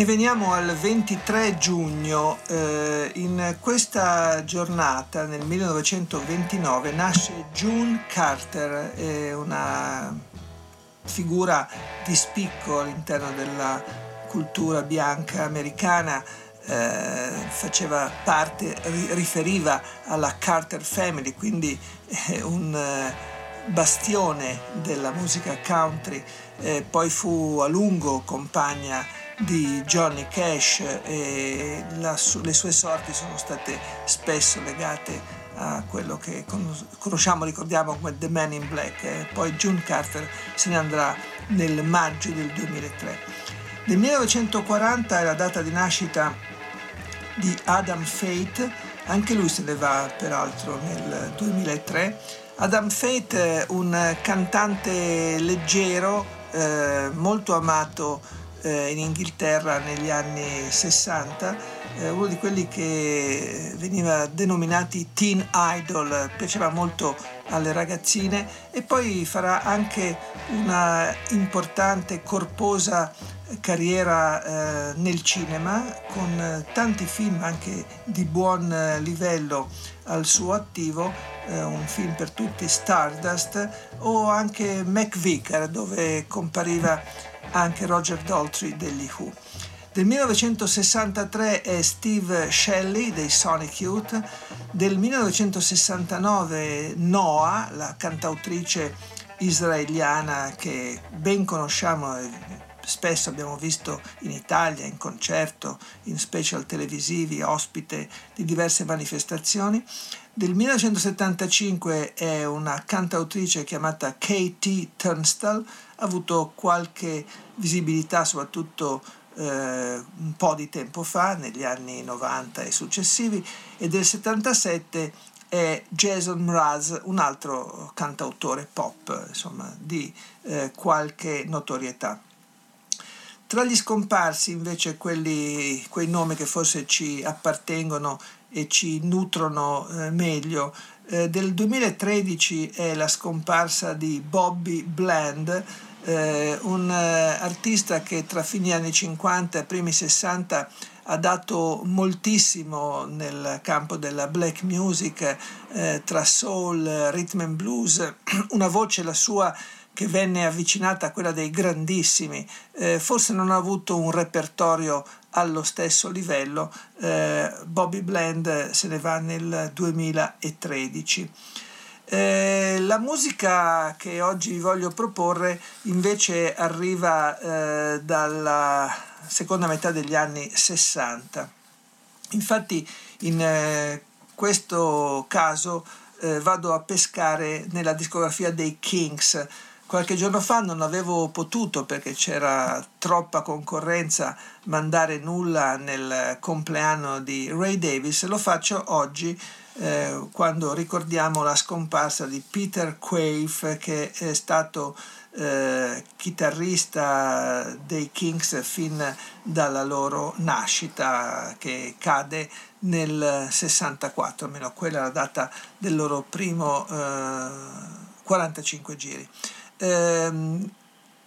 E veniamo al 23 giugno. Eh, in questa giornata, nel 1929, nasce June Carter, eh, una figura di spicco all'interno della cultura bianca americana. Eh, faceva parte, riferiva alla Carter Family, quindi un eh, bastione della musica country. Eh, poi fu a lungo compagna di Johnny Cash e la, le sue sorti sono state spesso legate a quello che conosciamo, ricordiamo come The Man in Black. E poi June Carter se ne andrà nel maggio del 2003. Nel 1940 è la data di nascita di Adam Fate, anche lui se ne va peraltro nel 2003. Adam Fate, un cantante leggero, eh, molto amato eh, in Inghilterra negli anni 60, eh, uno di quelli che veniva denominati teen idol, piaceva molto alle ragazzine e poi farà anche una importante, corposa carriera eh, nel cinema con tanti film anche di buon livello al suo attivo, eh, un film per tutti, Stardust o anche McVicker dove compariva anche Roger Daltrey degli Who. Del 1963 è Steve Shelley dei Sonic Youth, del 1969 Noah, la cantautrice israeliana che ben conosciamo e spesso abbiamo visto in Italia, in concerto, in special televisivi, ospite di diverse manifestazioni. Del 1975 è una cantautrice chiamata Katie Turnstall, ha avuto qualche visibilità soprattutto eh, un po' di tempo fa, negli anni 90 e successivi, e del 77 è Jason Mraz, un altro cantautore pop, insomma, di eh, qualche notorietà. Tra gli scomparsi invece quelli, quei nomi che forse ci appartengono e ci nutrono eh, meglio, eh, del 2013 è la scomparsa di Bobby Bland, eh, un eh, artista che tra fine anni 50 e primi 60 ha dato moltissimo nel campo della black music, eh, tra soul, rhythm and blues, una voce la sua che venne avvicinata a quella dei grandissimi, eh, forse non ha avuto un repertorio allo stesso livello, eh, Bobby Bland se ne va nel 2013. Eh, la musica che oggi vi voglio proporre invece arriva eh, dalla seconda metà degli anni 60. Infatti in eh, questo caso eh, vado a pescare nella discografia dei Kings. Qualche giorno fa non avevo potuto perché c'era troppa concorrenza mandare nulla nel compleanno di Ray Davis, lo faccio oggi eh, quando ricordiamo la scomparsa di Peter Quaife che è stato eh, chitarrista dei Kings fin dalla loro nascita che cade nel 64, almeno quella è la data del loro primo eh, 45 giri. Eh,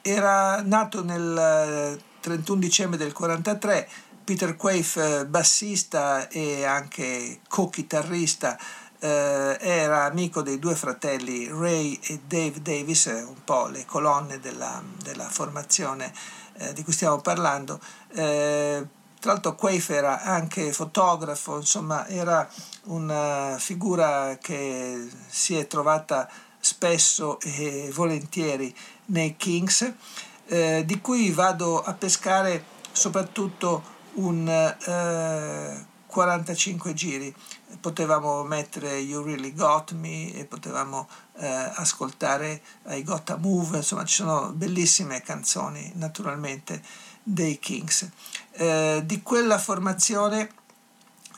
era nato nel 31 dicembre del 43 Peter Quaife, bassista e anche co-chitarrista, eh, era amico dei due fratelli Ray e Dave Davis, un po' le colonne della, della formazione eh, di cui stiamo parlando. Eh, tra l'altro Quaife era anche fotografo, insomma era una figura che si è trovata spesso e volentieri nei Kings, eh, di cui vado a pescare soprattutto un eh, 45 giri. Potevamo mettere You Really Got Me e potevamo eh, ascoltare I Gotta Move, insomma ci sono bellissime canzoni naturalmente dei Kings. Eh, di quella formazione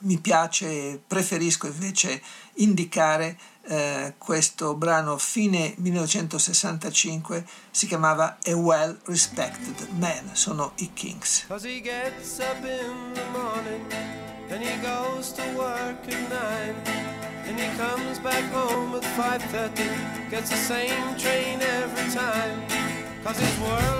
mi piace, preferisco invece indicare eh, questo brano fine 1965 si chiamava A Well Respected Man, sono i Kings. Then he goes to work at nine. And he comes back home at 5.30 Gets the same train every time Cause his world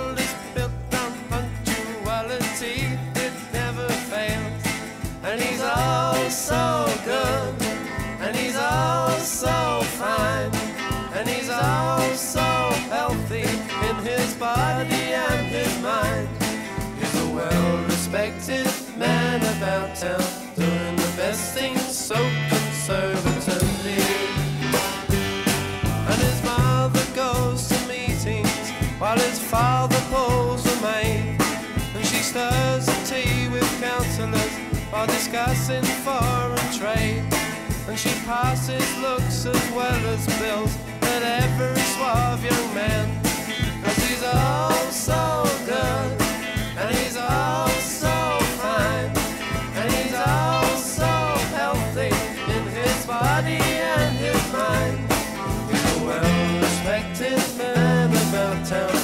well-respected man about town doing the best things so conservatively. And his mother goes to meetings while his father pulls a maid. And she stirs the tea with councillors while discussing foreign trade. And she passes looks as well as bills at every suave young man. Town,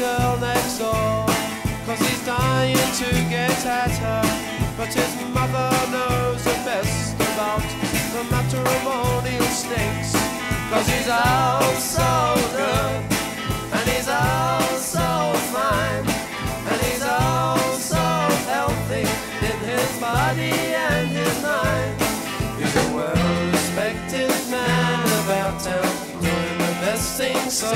girl next door, cause he's dying to get at her. But his mother knows the best about the matrimonial stakes, cause he's all so good, and he's all so fine, and he's all so healthy in his body and his mind. He's a well-respected man about town, doing the best thing so